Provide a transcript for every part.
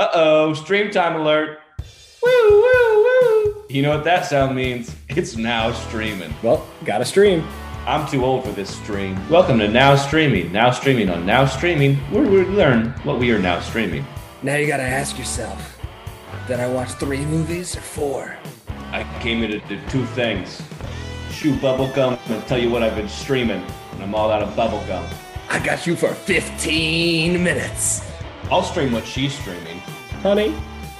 Uh oh, stream time alert. Woo, woo, woo. You know what that sound means? It's now streaming. Well, got to stream. I'm too old for this stream. Welcome to Now Streaming. Now Streaming on Now Streaming, where we learn what we are now streaming. Now you got to ask yourself did I watch three movies or four? I came here to do two things chew bubblegum and tell you what I've been streaming, and I'm all out of bubblegum. I got you for 15 minutes. I'll stream what she's streaming. Honey,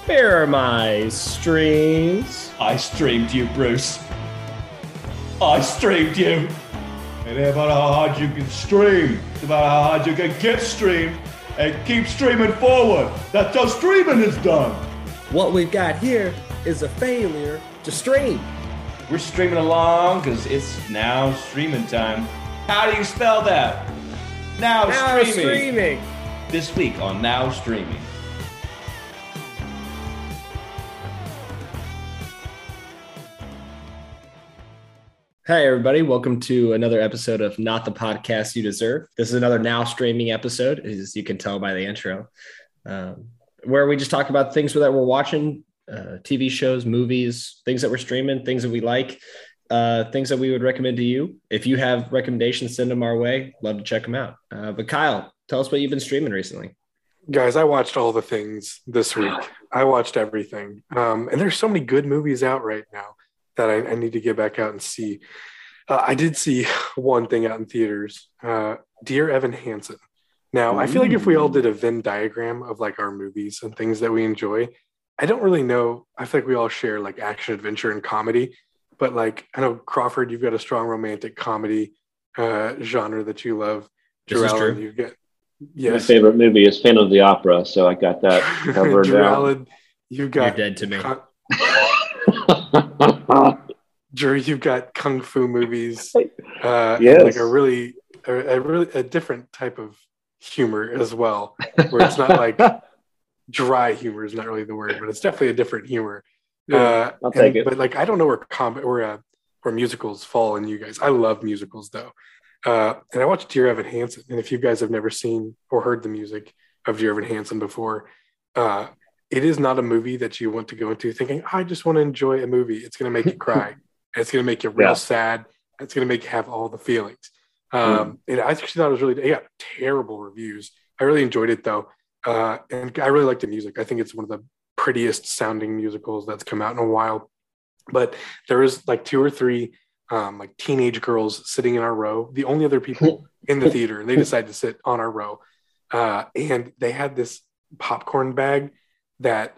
here are my streams. I streamed you, Bruce. I streamed you. It ain't about how hard you can stream. It's about how hard you can get streamed and keep streaming forward. That's how streaming is done. What we've got here is a failure to stream. We're streaming along because it's now streaming time. How do you spell that? Now, Now streaming. streaming. This week on Now Streaming. Hi, everybody. Welcome to another episode of Not the Podcast You Deserve. This is another now streaming episode, as you can tell by the intro, um, where we just talk about things that we're watching uh, TV shows, movies, things that we're streaming, things that we like, uh, things that we would recommend to you. If you have recommendations, send them our way. Love to check them out. Uh, but Kyle, tell us what you've been streaming recently. Guys, I watched all the things this week. I watched everything. Um, and there's so many good movies out right now that I, I need to get back out and see. Uh, I did see one thing out in theaters uh, Dear Evan Hansen. Now, I feel like if we all did a Venn diagram of like our movies and things that we enjoy, I don't really know. I feel like we all share like action, adventure, and comedy. But like, I know Crawford, you've got a strong romantic comedy uh, genre that you love. This is true. you've got My favorite movie is Phantom of the Opera, so I got that covered Drew now. Allen, you've You're got dead to me. Con- Drew, you've got kung fu movies, uh, Yes. like a really, a, a really a different type of humor as well, where it's not like dry humor is not really the word, but it's definitely a different humor. Uh, I'll take and- it. But like, I don't know where comedy or uh, where musicals fall in you guys. I love musicals though, uh, and I watched Dear Evan Hansen. And if you guys have never seen or heard the music of Dear Evan Hansen before, uh, it is not a movie that you want to go into thinking, I just want to enjoy a movie. It's going to make you cry. it's going to make you real Yeah. sad. It's going to make you have all the feelings. Um, And I actually thought it was really, got terrible reviews. I really enjoyed it though. Uh, and I really like the music. I think it's one of the prettiest sounding musicals that's come out in a while. But there is like two or three um, like teenage girls sitting in our row, the only other people in the theater, and they decided to sit on our row. Uh, and they had this popcorn bag that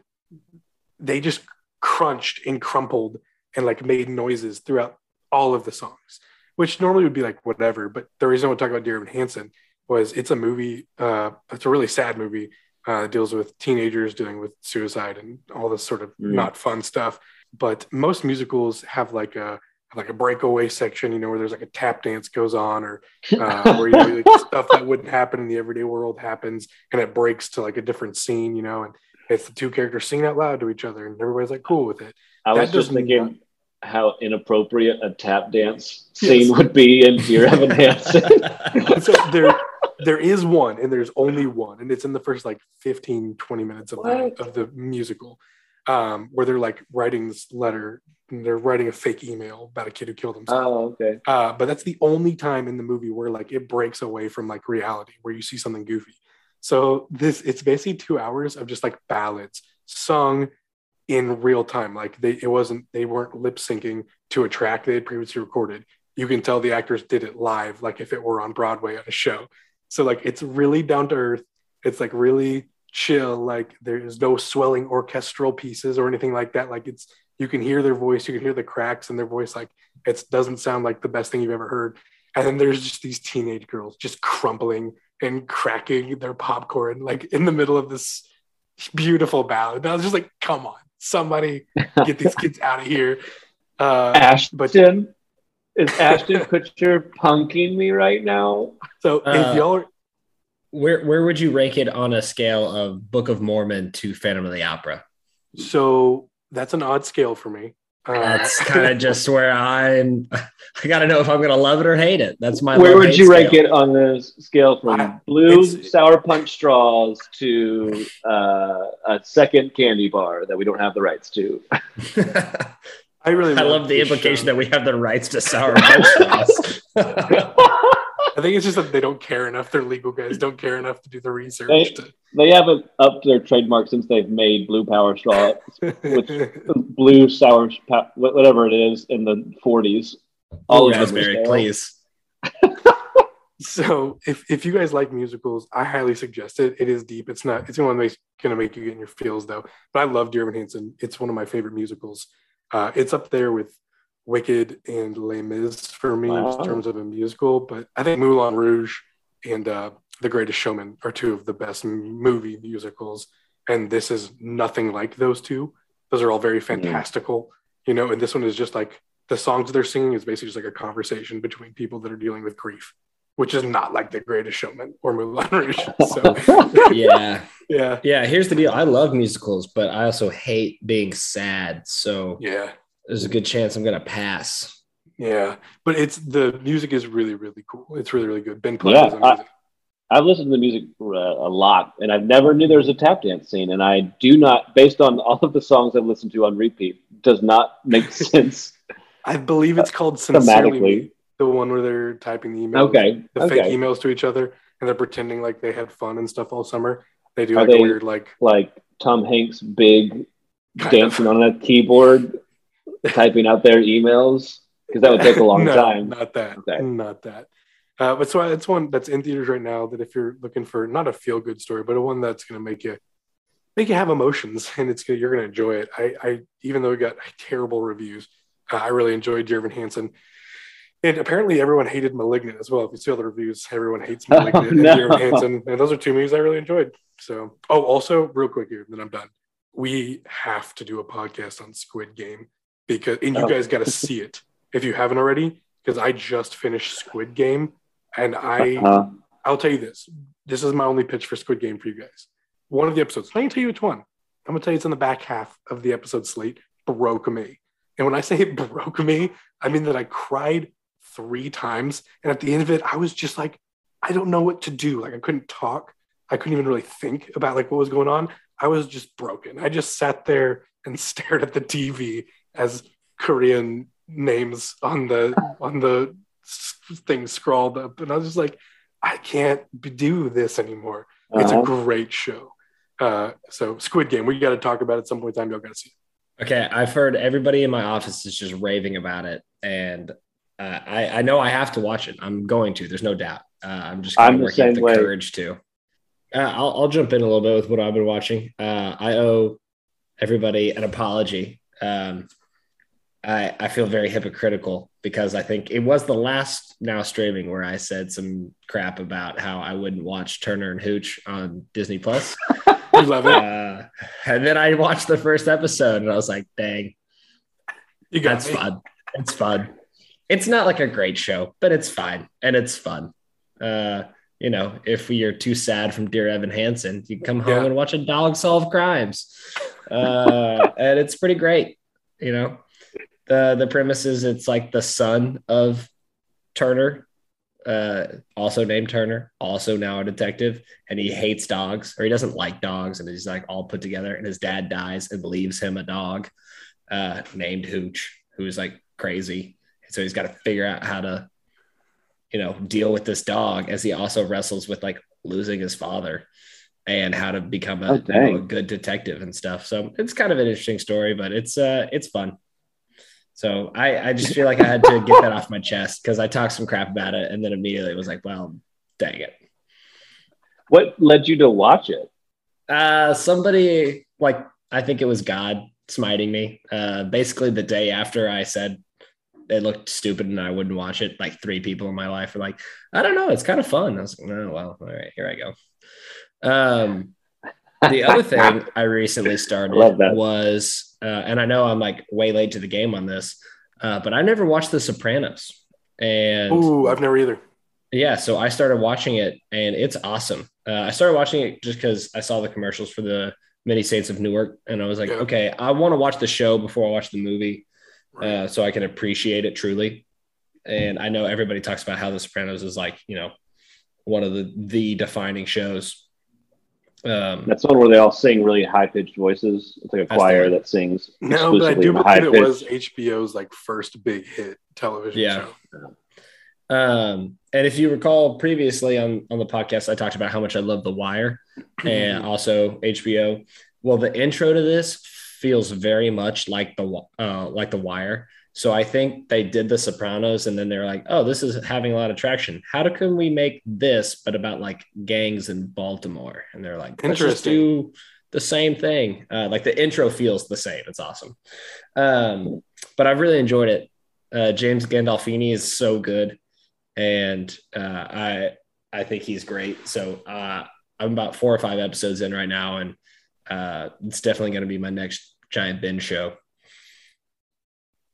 they just crunched and crumpled and like made noises throughout all of the songs, which normally would be like whatever. But the reason I to talk about Dear Evan Hansen was it's a movie, uh, it's a really sad movie. Uh, deals with teenagers dealing with suicide and all this sort of Mm. not fun stuff. But most musicals have like a like a breakaway section, you know, where there's like a tap dance goes on, or uh, where you know, like stuff that wouldn't happen in the everyday world happens, and it breaks to like a different scene, you know, and it's the two characters singing out loud to each other, and everybody's like cool with it. I That was just doesn't- thinking how inappropriate a tap dance Yes. scene would be in Dear Evan Hansen. so there there is one and there's only one and it's in the first like 15 20 minutes of the, of the musical um where they're like writing this letter and they're writing a fake email about a kid who killed himself. Oh, okay. uh but that's the only time in the movie where like it breaks away from like reality where you see something goofy. So this it's basically two hours of just like ballads sung in real time. Like they it wasn't they weren't lip syncing to a track they had previously recorded. You can tell the actors did it live like if it were on broadway at a show. So like it's really down to earth. It's like really chill like there's no swelling orchestral pieces or anything like that. Like it's you can hear their voice you can hear the cracks in their voice like it doesn't sound like the best thing you've ever heard. And then there's just these teenage girls just crumpling and cracking their popcorn like in the middle of this beautiful ballad. And i was just like come on somebody get these kids out of here. Uh Ashton, is Ashton Kutcher punking me right now? so Uh, if y'all are where where would you rank it on a scale of Book of Mormon to Phantom of the Opera? So that's an odd scale for me. Uh, That's kind of just where I'm. I got to know if I'm going to love it or hate it. That's my. Where would love-hate you rank it on the scale from I- blue sour punch straws to uh, a second candy bar that we don't have the rights to? I really I love the implication show. that we have the rights to sour punch straws. I think it's just that they don't care enough. Their legal guys don't care enough to do the research. They- to- They haven't upped their trademark since they've made blue power straw, with blue sour, pa- whatever it is, in the 40s. All of them raspberry, please. so if, if you guys like musicals, I highly suggest it. It is deep. It's not. It's going to make going to make you get in your feels though. But I love Dear Evan Hansen. It's one of my favorite musicals. Uh, it's up there with Wicked and Les Mis for me Wow. in terms of a musical. But I think Moulin Rouge and uh, The Greatest Showman are two of the best movie musicals. And this is nothing like those two. Those are all very fantastical, you know. And this one is just like the songs they're singing is basically just like a conversation between people that are dealing with grief, which is not like The Greatest Showman or Moulin Rouge. So Yeah, yeah, yeah. Here's the deal. I love musicals, but I also hate being sad. So yeah. There's a good chance I'm going to pass. Yeah, but it's the music is really really cool. It's really really good. Ben Platt Yeah, is amazing. I've listened to the music uh, a lot, and I've never knew there was a tap dance scene. And I do not, based on all of the songs I've listened to on repeat, does not make sense. I believe it's called Sincerely the one where they're typing the emails, Okay, the fake emails to each other, and they're pretending like they had fun and stuff all summer. They do Are like they- a weird like Like Tom Hanks, big dancing of- on a keyboard, typing out their emails, because that would take a long No, time. Not that. Okay. Not that. Uh, but so it's one that's in theaters right now. That if you're looking for not a feel good story, but a one that's going to make you make you have emotions, and it's gonna, you're going to enjoy it. I, I even though it got terrible reviews, uh, I really enjoyed Dear Evan Hansen. And apparently, everyone hated *Malignant* as well. If you see all the reviews, everyone hates *Malignant* and no. Hansen, and those are two movies I really enjoyed. So, oh, also, real quick here, then I'm done. We have to do a podcast on Squid Game because, and you Oh. guys got to see it if you haven't already, because I just finished Squid Game, and I Uh, I'll tell you this. This is my only pitch for Squid Game for you guys. One of the episodes, I can tell you which one. I'm gonna tell you it's in the back half of the episode slate, broke me. And when I say it broke me, I mean that I cried three times. And at the end of it, I was just like, I don't know what to do. Like I couldn't talk. I couldn't even really think about like what was going on. I was just broken. I just sat there and stared at the TV as Korean names on the on the s- thing scrawled up, and I was just like, I can't do this anymore. It's a uh-huh. great show. Uh, so Squid Game, we got to talk about it at some point in time. Y'all got to see it. Okay, I've heard everybody in my office is just raving about it, and uh, I, I know I have to watch it. I'm going to. There's no doubt. Uh, I'm just I'm kind the working up the way. courage to. Uh, I'll, I'll jump in a little bit with what I've been watching. Uh, I owe everybody an apology. Um, I I feel very hypocritical because I think it was the last now streaming where I said some crap about how I wouldn't watch Turner and Hooch on Disney Plus. We love it. uh, and then I watched the first episode and I was like, dang, You got that's me. fun. It's fun. It's not like a great show, but it's fine and it's fun. Uh, you know, if you're too sad from Dear Evan Hansen, you come home Yeah. and watch a dog solve crimes. Uh, and it's pretty great. You know, the the premise is it's like the son of Turner, uh, also named Turner, also now a detective, and he hates dogs or he doesn't like dogs, and he's like all put together. And his dad dies and leaves him a dog uh, named Hooch, who's like crazy. So he's got to figure out how to, you know, deal with this dog as he also wrestles with like losing his father and how to become a, Oh, you know, a good detective and stuff. So it's kind of an interesting story, but it's uh it's fun. So I I just feel like I had to get that off my chest because I talked some crap about it and then immediately was like, well, dang it. What led you to watch it? Uh, somebody like I think it was God smiting me. Uh, basically the day after I said it looked stupid and I wouldn't watch it, like three people in my life were like, I don't know, it's kind of fun. I was like, oh well, all right, here I go. Um, the other thing I recently started Love that. was, uh, and I know I'm like way late to the game on this, uh, but I never watched The Sopranos, and Ooh, I've never either. yeah, so I started watching it and it's awesome. Uh, I started watching it just because I saw the commercials for the Many Saints of Newark, and I was like, Yeah. okay, I want to watch the show before I watch the movie. uh, so I can appreciate it truly. And I know everybody talks about how The Sopranos is like, you know, one of the the defining shows. Um, That's one where they all sing really high pitched voices. It's like a That's the choir that sings. No, but I do believe it was HBO's like first big hit television Yeah. show. Um, and if you recall previously on, on the podcast, I talked about how much I love The Wire and also HBO. Well, the intro to this feels very much like the uh, like The Wire. So I think they did The Sopranos, and then they're like, "Oh, this is having a lot of traction. How can we make this, but about like gangs in Baltimore?" And they're like, "Let's just do the same thing." Uh, like the intro feels the same. It's awesome. Um, but I've really enjoyed it. Uh, James Gandolfini is so good and uh, I I think he's great. So uh, I'm about four or five episodes in right now, and uh, it's definitely going to be my next giant binge show.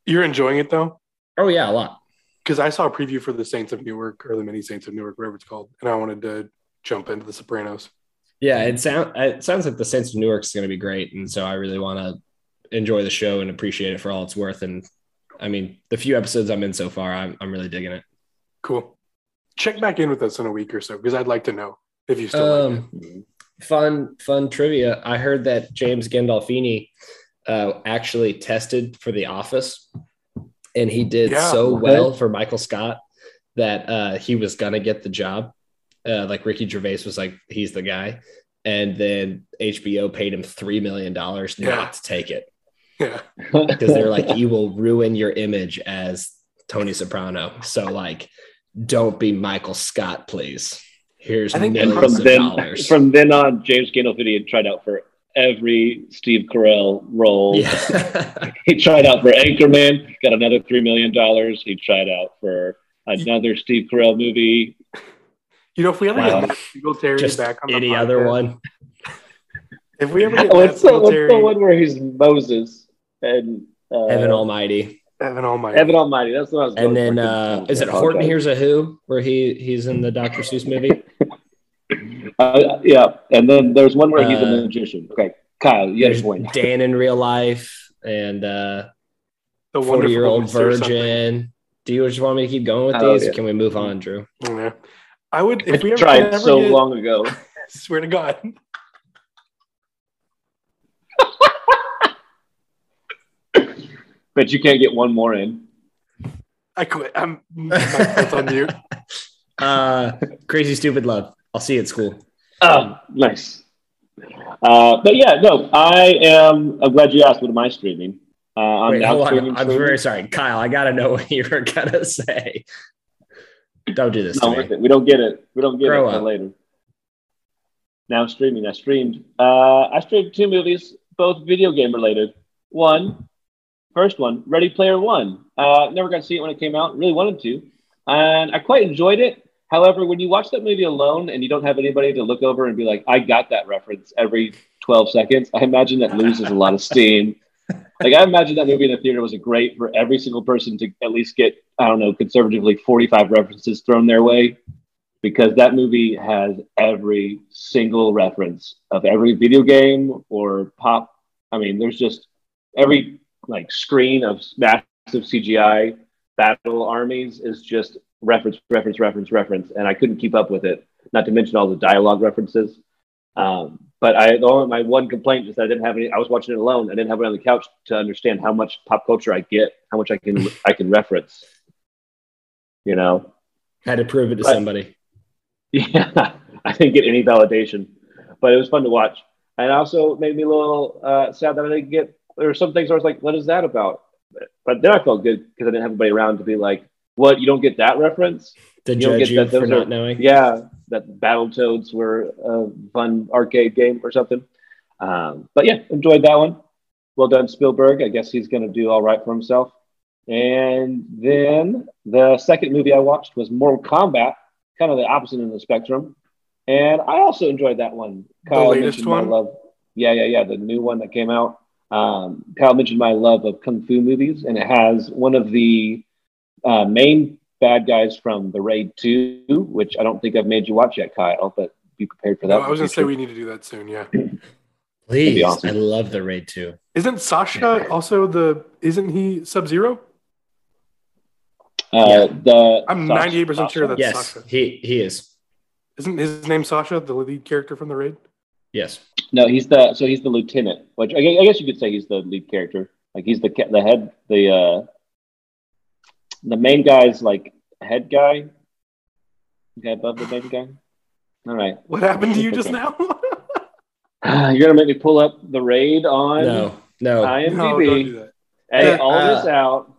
You're enjoying it though? Oh yeah, a lot. Because I saw a preview for the Saints of Newark or the mini Saints of Newark, whatever it's called, and I wanted to jump into the Sopranos. Yeah, it sound it sounds like the Saints of Newark is going to be great, and so I really want to enjoy the show and appreciate it for all it's worth. And I mean, the few episodes I'm in so far, I'm I'm really digging it. Cool. Check back in with us in a week or so because I'd like to know if you still like it. Um, fun fun trivia. I heard that James Gandolfini uh, actually tested for The Office, and he did Yeah, so okay. well for Michael Scott that uh, he was gonna get the job. Uh, like Ricky Gervais was like, he's the guy, and then HBO paid him three million dollars Yeah. not to take it Yeah. because they're like, you will ruin your image as Tony Soprano. So like, don't be Michael Scott, please. Here's I think millions from of then dollars. from then on, James Gandolfini had tried out for every Steve Carell role. yeah. He tried out for Anchorman, got another three million dollars. He tried out for another Steve Carell movie. You know, if we ever Wow. get Matt Singletary Just back on the any other one. if we ever get Oh, Matt what's, the, what's the one where he's Moses and uh, Heaven Almighty. Evan Almighty, Evan Almighty? That's what I was. Going and then uh is it Horton apologize. Hears a Who, where he he's in the Dr. Seuss movie? Uh, yeah, and then there's one where he's a Uh, magician. Okay, Kyle, you got a point. Dan in real life and uh the 40 year old Wonderful Mr. something. virgin. Do you just want me to keep going with Oh, these? yeah. Or can we move on, Drew? Yeah. I would if we I ever tried ever so get- long ago. Swear to God. But you can't get one more in. I quit. I'm my foot's on mute. Uh Crazy Stupid Love. I'll see you at school. Oh, nice. Uh, but yeah, no, I am. I'm glad you asked. What am I streaming? Uh, I'm Wait, now hold streaming. on. I'm streaming. very sorry. Kyle, I gotta know what you were gonna say. Don't do this It's not to worth me. it. We don't get it. We don't get Grow it until later. Now streaming. I streamed. Uh, I streamed two movies, both video game related. One, first one, Ready Player One. Uh, never got to see it when it came out. Really wanted to, and I quite enjoyed it. However, when you watch that movie alone and you don't have anybody to look over and be like, "I got that reference" every 12 seconds, I imagine that loses a lot of steam. Like I imagine that movie in the theater was a great for every single person to at least get I don't know conservatively 45 references thrown their way because that movie has every single reference of every video game or pop. I mean, there's just every like screen of massive CGI battle armies is just reference, reference, reference, reference, and I couldn't keep up with it. Not to mention all the dialogue references. Um, but I, the only, my one complaint is that I didn't have any. I was watching it alone. I didn't have it on the couch to understand how much pop culture I get, how much I can I can reference. You know, Had to prove it to But- somebody. yeah, I didn't get any validation, but it was fun to watch. And also made me a little uh, sad that I didn't get. There were some things I was like, "What is that about?" But, but then I felt good because I didn't have anybody around to be like, "What? You don't get that reference?" To You don't judge get you that. for Those not are- knowing. Yeah, that Battletoads were a fun arcade game or something. Um, but yeah, enjoyed that one. Well done, Spielberg. I guess he's going to do all right for himself. And then the second movie I watched was Mortal Kombat, kind of the opposite end of the spectrum. And I also enjoyed that one. Kyle latest mentioned my one? love. Yeah, yeah, yeah. The new one that came out. Um, Kyle mentioned my love of kung fu movies, and it has one of the uh, main bad guys from The Raid 2, which I don't think I've made you watch yet, Kyle, but be prepared for that. No, I was gonna say we need to do that soon. Yeah. Please, awesome. I love the raid 2. Isn't Sasha also the? Isn't he Sub Zero? Uh, the I'm Sasha- 98% sure that's yes, Sasha. he he is. Isn't his name Sasha, the lead character from the raid? Yes. No, he's the so he's the lieutenant, which I guess you could say he's the lead character. Like he's the the head the uh the main guy's like head guy. Guy above the main guy. All right, What happened to you just now? you're gonna make me pull up the raid on No, no. no, don't do that. Edit Uh, all uh, this out.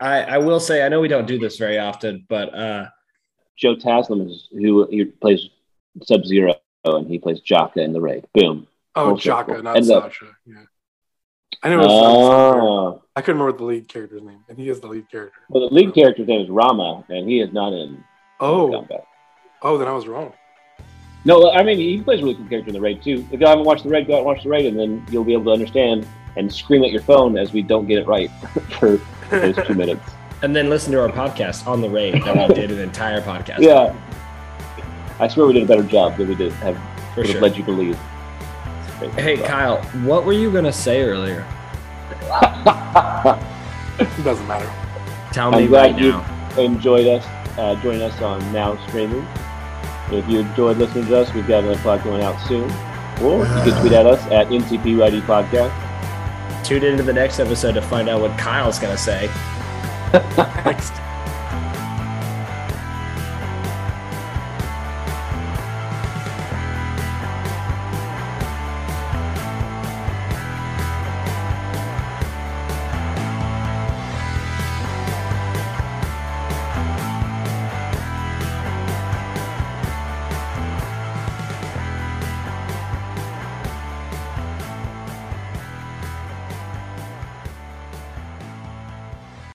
I I will say I know we don't do this very often, but uh, Joe Taslim is who he plays Sub Zero, and he plays Jaka in the raid. Boom. Oh, Full. Jaka, not And the- Sasha. Yeah. I know. It was Sasha. Oh, I couldn't remember the lead character's name, and he is the lead character. well, the lead character's name is Rama, and he is not in Oh, combat. oh, then I was wrong. No, I mean he plays a really cool character in the raid too. If you haven't watched the raid, go out and watch the raid, and then you'll be able to understand and scream at your phone as we don't get it right for those two minutes. and then listen to our podcast on the raid that we did an entire podcast. Yeah, I swear we did a better job than we did have for would have sure. led you to believe. Hey Kyle, what were you gonna say earlier? It doesn't matter. Tell me I'm me glad right you- now. enjoyed us, uh, joining us on Now Streaming. If you enjoyed listening to us, we've got another pod going out soon. Or you can tweet at us at NCPYD Podcast. Tune into the next episode to find out what Kyle's gonna say. Next.